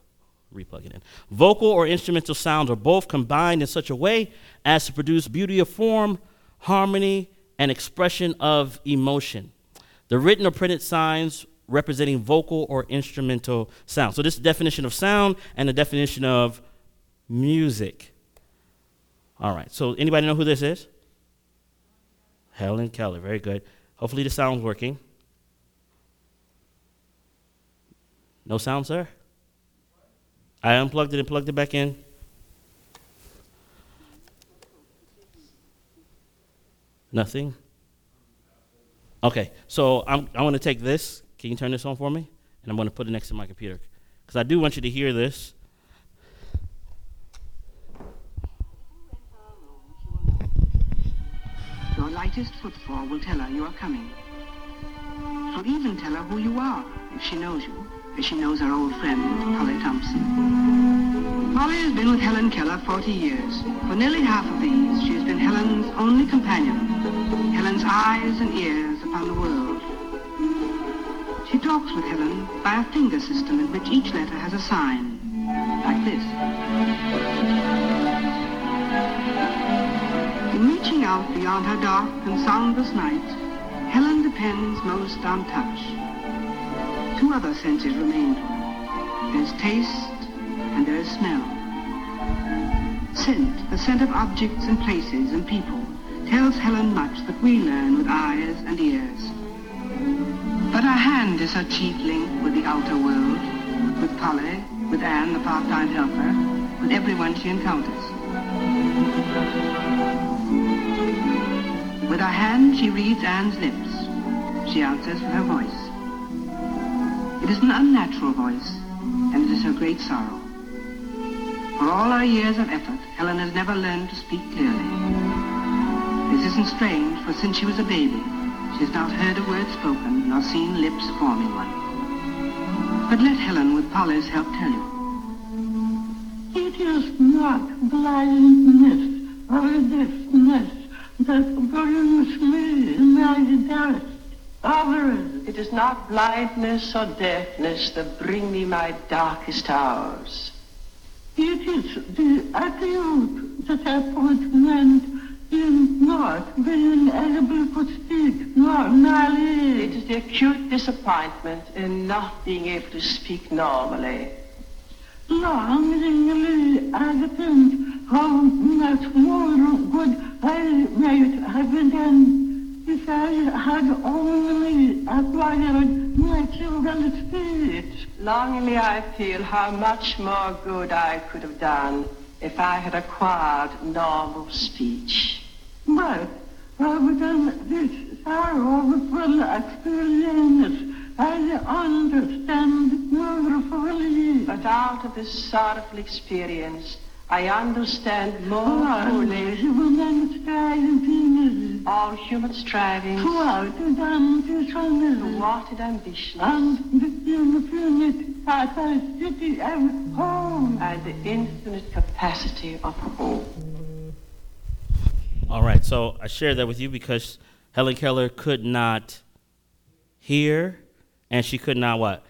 replug it in. Vocal or instrumental sounds are both combined in such a way as to produce beauty of form, harmony, and expression of emotion. The written or printed signs representing vocal or instrumental sound. So this definition of sound and the definition of music. All right. So anybody know who this is? Helen Keller. Very good. Hopefully the sound's working. No sound, sir? I unplugged it and plugged it back in. Nothing? Okay, so I'm, I want to take this. Can you turn this on for me? And I'm going to put it next to my computer. Because I do want you to hear this. Your lightest footfall will tell her you are coming. It'll even tell her who you are, if she knows you she knows our old friend, Polly Thomson. Polly has been with Helen Keller 40 years. For nearly half of these, she has been Helen's only companion, Helen's eyes and ears upon the world. She talks with Helen by a finger system in which each letter has a sign, like this. In reaching out beyond her dark and soundless night, Helen depends most on touch two other senses remain. There's taste and there is smell. Scent, the scent of objects and places and people, tells Helen much that we learn with eyes and ears. But her hand is her chief link with the outer world, with Polly, with Anne, the part-time helper, with everyone she encounters. With her hand, she reads Anne's lips. She answers with her voice. It is an unnatural voice, and it is her great sorrow. For all our years of effort, Helen has never learned to speak clearly. This isn't strange, for since she was a baby, she has not heard a word spoken, nor seen lips forming one. But let Helen, with Polly's help, tell you. It is not blindness or deafness that brings me my death. It is not blindness or deafness that bring me my darkest hours. It is the acute disappointment in not being able to speak normally. It is the acute disappointment in not being able to speak normally. Longingly, I think how much more good I might have been if I had only acquired my children's speech. Longingly I feel how much more good I could have done if I had acquired normal speech. But rather than this sorrowful experience, I understand wonderfully. But out of this sorrowful experience, I understand more Oh, fully human striving all human strivings, throughout the ambition thwarted ambitions, and the infinite capacity of home. and the infinite capacity of hope. All right, so I shared that with you because Helen Keller could not hear and she could not what?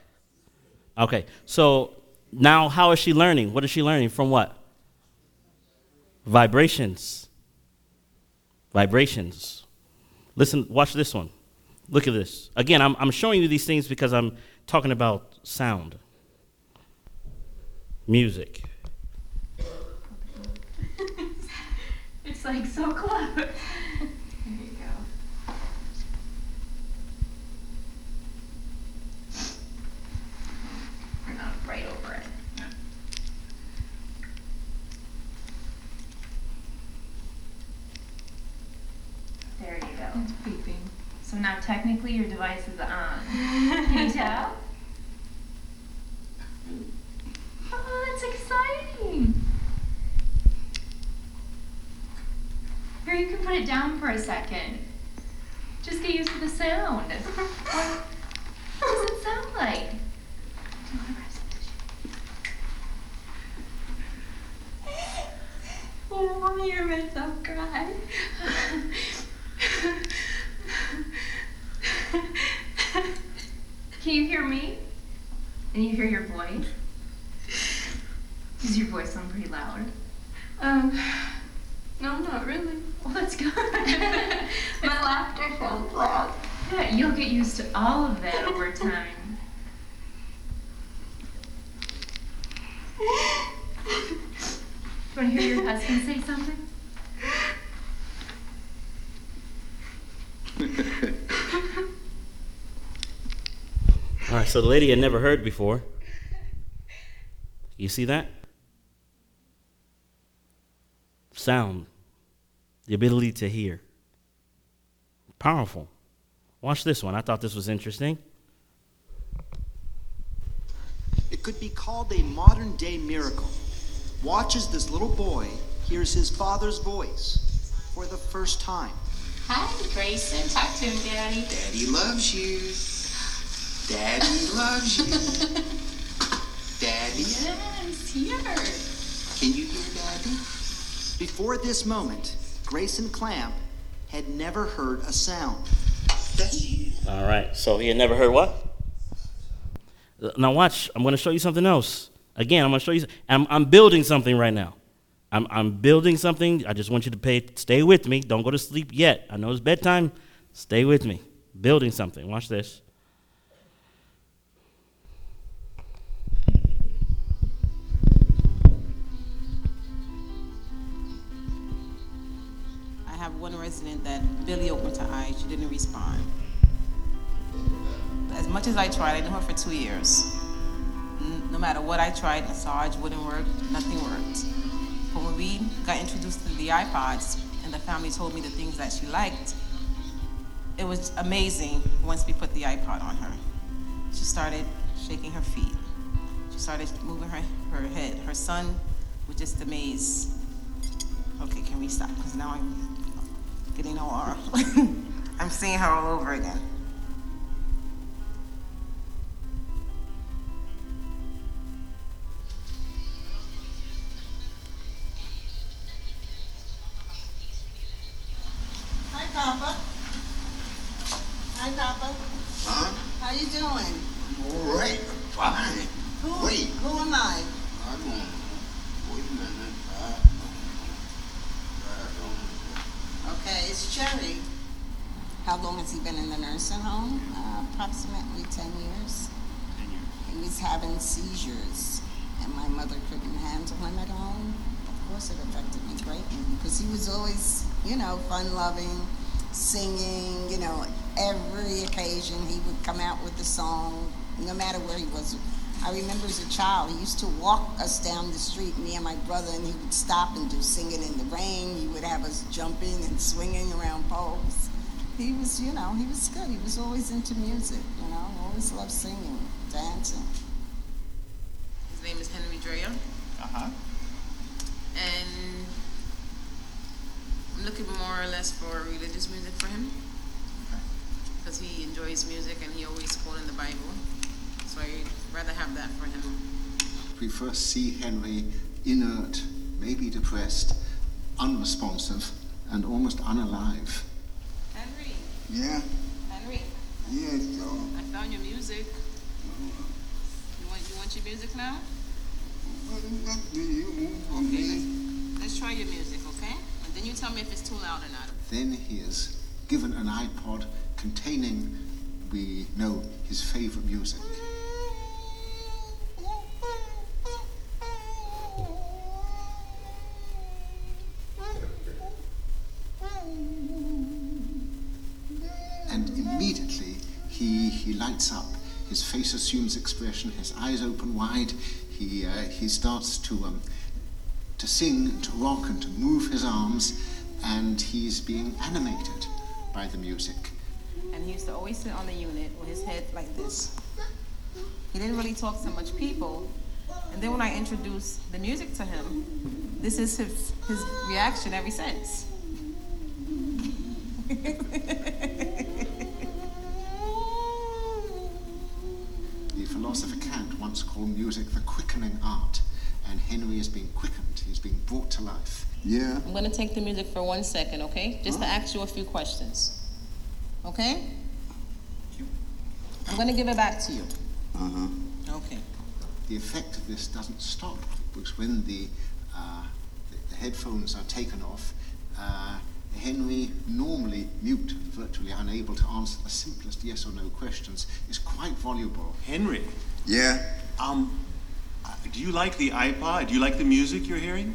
Okay, so now how is she learning? What is she learning? From what? Vibrations. Vibrations. Listen, watch this one. Look at this. Again, I'm, I'm showing you these things because I'm talking about sound, music. <laughs> It's like so close. there you go. We're not right over it. There you go. It's beeping. So now technically your device is on. <laughs> Can you tell? Oh, that's exciting. Here, you can put it down for a second. Just get used to the sound. what does it sound like? Do you wanna grab some tissue? Oh, mommy, you're meant to cry. <laughs> <laughs> <laughs> Can you hear me? And you hear your voice? Does your voice sound pretty loud? Um, no, not really. Well, that's good. <laughs> My laughter sounds loud. Yeah, you'll get used to all of that over time. You want to hear your husband say something? <laughs> All right, so the lady had never heard before. You see that? Sound, the ability to hear. Powerful. Watch this one. I thought this was interesting. It could be called a modern day miracle. Watch as this little boy hears his father's voice for the first time. Hi, Grayson. Talk to him, Daddy. Daddy loves you. Daddy loves you. Daddy, Yes, here. can you hear Daddy? Before this moment, Grayson Clamp had never heard a sound. Daddy. All right, so he had never heard what? Now watch. I'm going to show you something else. Again, I'm going to show you. I'm, I'm building something right now. I'm, I'm building something. I just want you to pay. Stay with me. Don't go to sleep yet. I know it's bedtime. Stay with me. Building something. Watch this. That Billy opened her eyes. She didn't respond. As much as I tried, I knew her for two years. No matter what I tried, massage wouldn't work, nothing worked. But when we got introduced to the iPods and the family told me the things that she liked, it was amazing once we put the iPod on her. She started shaking her feet. She started moving her, her head. Her son was just amazed. Okay, can we stop? Because now I'm getting all <laughs> I'm seeing her all over again. Hi, Papa. Hi, Papa. Huh? How you doing? All right, fine. Who, Wait. Who am I? I don't know. Wait a minute. I, I don't Okay, it's Jerry. How long has he been in the nursing home? Uh, approximately 10 years. He was having seizures, and my mother couldn't handle him at home. Of course, it affected me greatly because he was always, you know, fun loving, singing, you know, every occasion he would come out with a song, no matter where he was. I remember as a child, he used to walk us down the street, me and my brother, and he would stop and do singing in the rain. He would have us jumping and swinging around poles. He was, you know, he was good. He was always into music, you know, always loved singing, dancing. His name is Henry Dryer. Uh-huh. And I'm looking more or less for religious music for him. Because he enjoys music and he always quoting the Bible. So I'd rather have that for him. We first see Henry inert, maybe depressed, unresponsive, and almost unalive. Henry, Yeah? Henry, Yes, Joe. Uh, I found your music. You want you want your music now? Okay. Let's try your music, okay? And then you tell me if it's too loud or not. Then he is given an iPod containing, we know, his favorite music. Mm-hmm. Up. His face assumes expression, his eyes open wide. He, uh, he starts to, um, to sing, to rock, and to move his arms, and he's being animated by the music. And he used to always sit on the unit with his head like this. He didn't really talk to much people. And then when I introduced the music to him, this is his, his reaction ever since. <laughs> philosopher Kant once called music the quickening art, and Henry is being quickened, he's being brought to life. Yeah. I'm gonna take the music for one second, okay? Just to ask you a few questions. Okay? I'm gonna give it back to you. Uh-huh. Okay. The effect of this doesn't stop, because when the, uh, the, the headphones are taken off, uh, Henry, normally mute and virtually unable to answer the simplest yes or no questions, is quite voluble. Henry, Yeah. um, uh, do you like the iPod? Do you like the music you're hearing?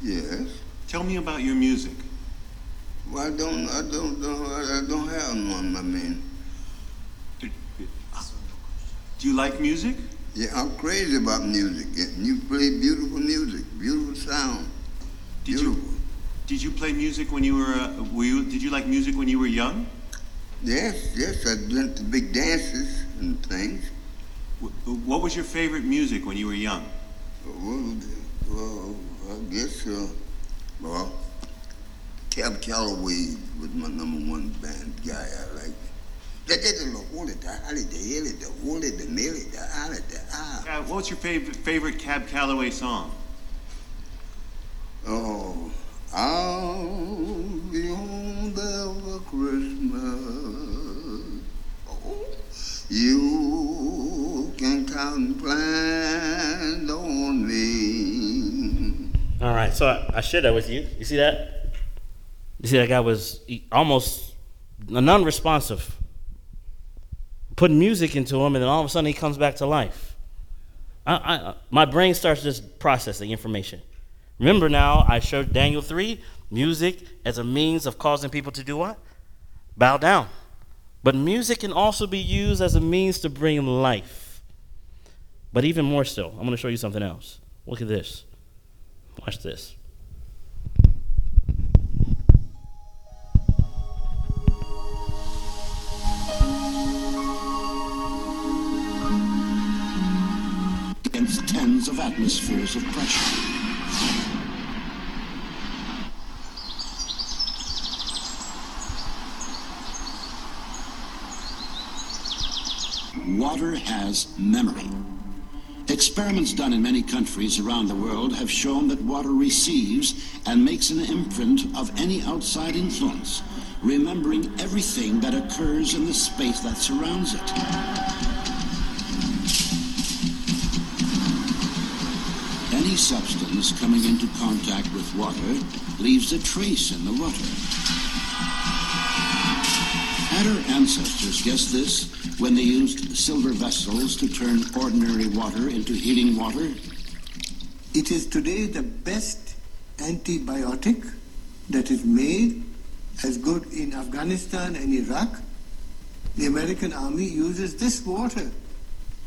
Yes. Tell me about your music. Well, I don't, I don't, don't I don't have one, I mean. Do you like music? Yeah, I'm crazy about music. And you play beautiful music, beautiful sound. Did you did you play music when you were uh, were you did you like music when you were young? Yes, yes, I went to big dances and things. Wh- What was your favorite music when you were young? Well, well I guess, uh, well, Cab Calloway was my number one band guy I liked. The the holy, the holly, the hilly, the holy, the milly, the holly, the. Uh, what's your favorite favorite Cab Calloway song? Oh, All right, so I, I shared that with you. You see that? You see that guy was almost non-responsive. Putting music into him, and then all of a sudden he comes back to life. I, I, my brain starts just processing information. Remember now, I showed Daniel 3 music as a means of causing people to do what? Bow down. But music can also be used as a means to bring life. But even more so, I'm going to show you something else. Look at this. Watch this. against tens of atmospheres of pressure. Water has memory. Experiments done in many countries around the world have shown that water receives and makes an imprint of any outside influence, remembering everything that occurs in the space that surrounds it. Any substance coming into contact with water leaves a trace in the water. Had our ancestors guessed this when they used silver vessels to turn ordinary water into healing water? It is today the best antibiotic that is made as good in Afghanistan and Iraq. The American army uses this water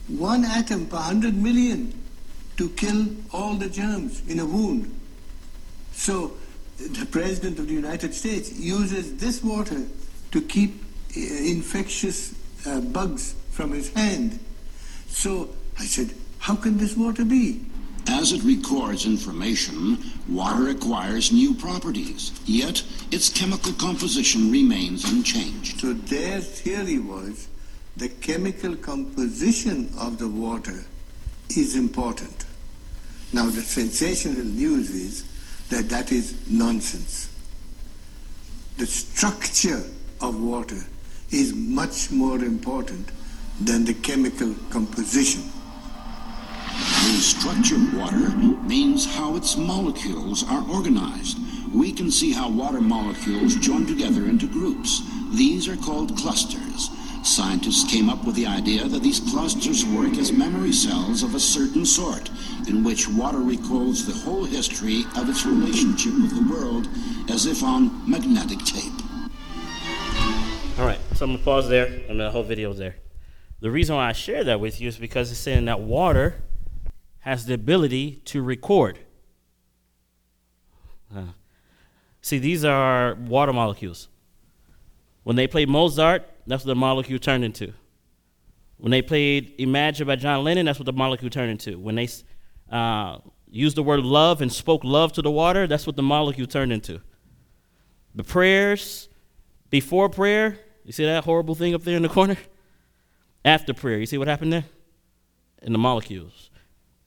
one atom per 100 million to kill all the germs in a wound. So the President of the United States uses this water to keep uh, infectious uh, bugs from his hand. So I said, how can this water be? As it records information, water acquires new properties, yet its chemical composition remains unchanged. So their theory was the chemical composition of the water is important. Now the sensational news is that that is nonsense. The structure of water is much more important than the chemical composition. The structure of water means how its molecules are organized. We can see how water molecules join together into groups. These are called clusters. Scientists came up with the idea that these clusters work as memory cells of a certain sort, in which water recalls the whole history of its relationship with the world as if on magnetic tape. So I'm gonna pause there, and the whole video's there. The reason why I share that with you is because it's saying that water has the ability to record. Uh, see, these are water molecules. When they played Mozart, that's what the molecule turned into. When they played Imagine by John Lennon, that's what the molecule turned into. When they uh, used the word love and spoke love to the water, that's what the molecule turned into. The prayers before prayer, you see that horrible thing up there in the corner? After prayer, you see what happened there? In the molecules.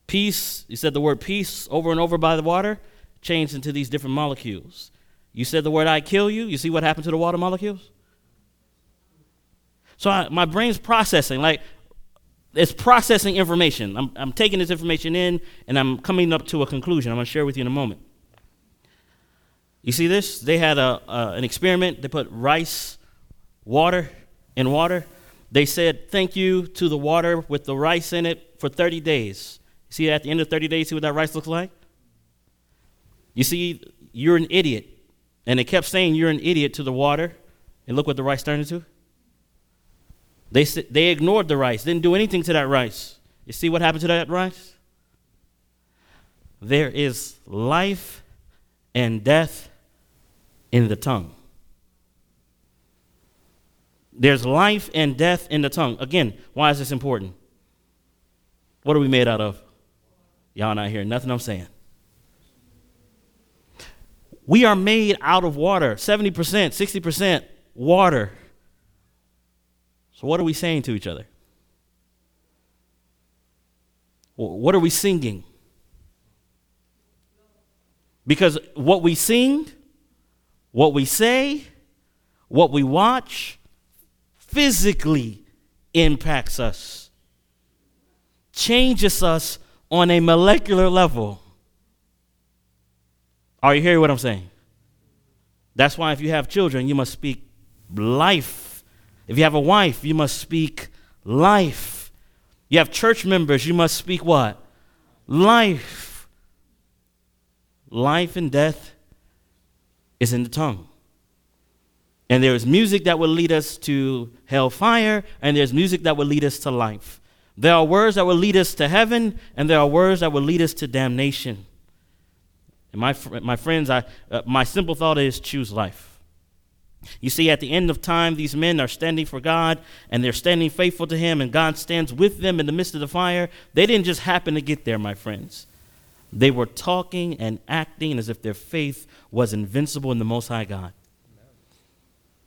Peace, you said the word peace over and over by the water, changed into these different molecules. You said the word I kill you, you see what happened to the water molecules? So I, my brain's processing, like it's processing information. I'm, I'm taking this information in and I'm coming up to a conclusion. I'm going to share with you in a moment. You see this? They had a, uh, an experiment. They put rice, water, and water. They said thank you to the water with the rice in it for 30 days. See, at the end of 30 days, see what that rice looks like? You see, you're an idiot. And they kept saying you're an idiot to the water. And look what the rice turned into. They, they ignored the rice, didn't do anything to that rice. You see what happened to that rice? There is life and death in the tongue. There's life and death in the tongue. Again, why is this important? What are we made out of? Y'all not hearing nothing I'm saying. We are made out of water 70%, 60% water. So, what are we saying to each other? What are we singing? Because what we sing, what we say, what we watch physically impacts us, changes us on a molecular level. Are you hearing what I'm saying? That's why if you have children, you must speak life. If you have a wife, you must speak life. You have church members, you must speak what? Life. Life and death is in the tongue. And there is music that will lead us to hellfire, and there's music that will lead us to life. There are words that will lead us to heaven, and there are words that will lead us to damnation. And my, my friends, I, uh, my simple thought is choose life. You see, at the end of time, these men are standing for God and they're standing faithful to Him, and God stands with them in the midst of the fire. They didn't just happen to get there, my friends. They were talking and acting as if their faith was invincible in the Most High God.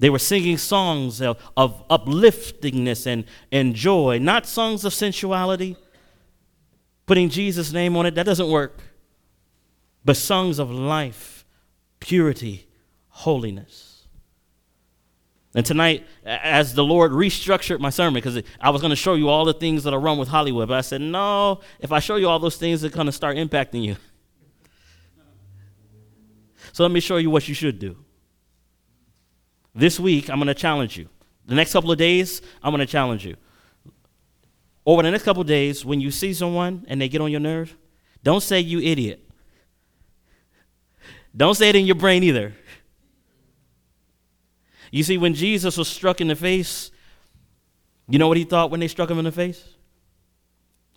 They were singing songs of, of upliftingness and, and joy, not songs of sensuality, putting Jesus' name on it. That doesn't work. But songs of life, purity, holiness. And tonight, as the Lord restructured my sermon, because I was going to show you all the things that are wrong with Hollywood, but I said, no, if I show you all those things, it's going to start impacting you. So let me show you what you should do. This week, I'm going to challenge you. The next couple of days, I'm going to challenge you. Over the next couple of days, when you see someone and they get on your nerve, don't say, you idiot. Don't say it in your brain either. You see, when Jesus was struck in the face, you know what he thought when they struck him in the face?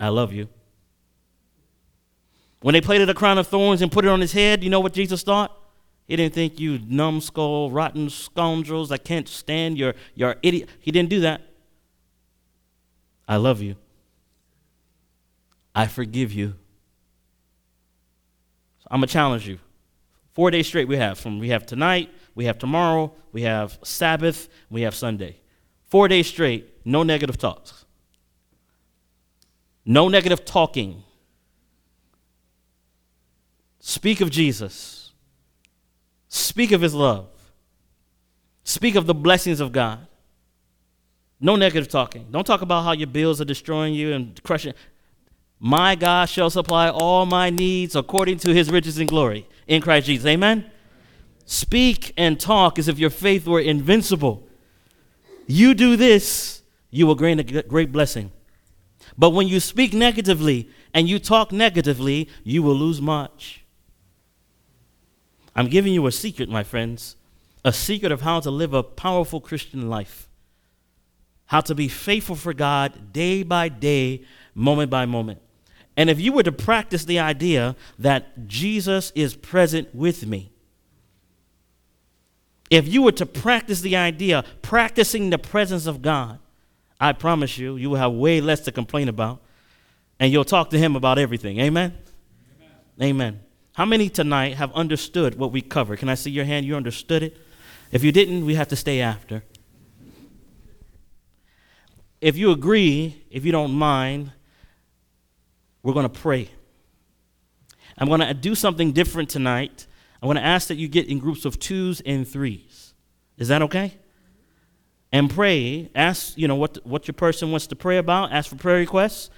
I love you. When they plaited a crown of thorns and put it on his head, you know what Jesus thought? He didn't think you numbskull, rotten scoundrels I can't stand your, your idiot. He didn't do that. I love you. I forgive you. So I'm going to challenge you. Four days straight we have. From we have tonight, we have tomorrow, we have Sabbath, we have Sunday. Four days straight, no negative talks. No negative talking. Speak of Jesus. Speak of his love. Speak of the blessings of God. No negative talking. Don't talk about how your bills are destroying you and crushing. My God shall supply all my needs according to his riches and glory in Christ Jesus. Amen? Speak and talk as if your faith were invincible. You do this, you will gain a great blessing. But when you speak negatively and you talk negatively, you will lose much. I'm giving you a secret, my friends, a secret of how to live a powerful Christian life, how to be faithful for God day by day, moment by moment. And if you were to practice the idea that Jesus is present with me, if you were to practice the idea, practicing the presence of God, I promise you, you will have way less to complain about, and you'll talk to Him about everything. Amen? Amen. Amen. How many tonight have understood what we covered? Can I see your hand? You understood it? If you didn't, we have to stay after. If you agree, if you don't mind, we're going to pray. I'm going to do something different tonight. I'm going to ask that you get in groups of twos and threes. Is that okay? And pray. Ask, you know, what, what your person wants to pray about. Ask for prayer requests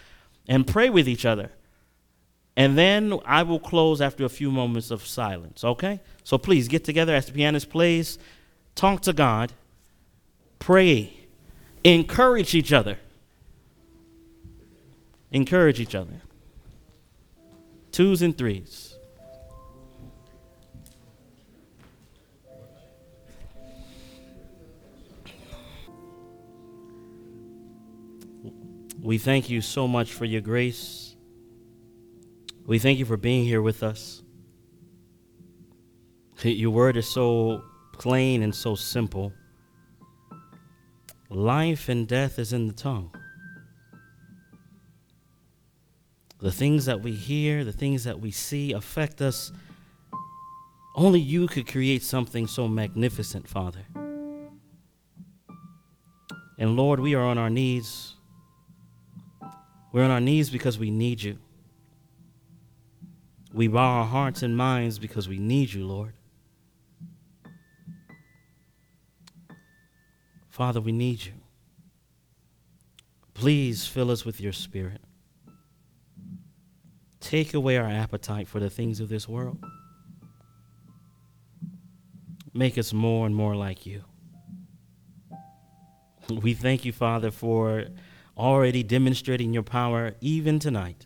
and pray with each other. And then I will close after a few moments of silence, okay? So please get together as the pianist plays. Talk to God. Pray. Encourage each other. Encourage each other. Twos and threes. We thank you so much for your grace. We thank you for being here with us. Your word is so plain and so simple. Life and death is in the tongue. The things that we hear, the things that we see affect us. Only you could create something so magnificent, Father. And Lord, we are on our knees we're on our knees because we need you. We bow our hearts and minds because we need you, Lord. Father, we need you. Please fill us with your spirit. Take away our appetite for the things of this world. Make us more and more like you. We thank you, Father, for already demonstrating your power even tonight.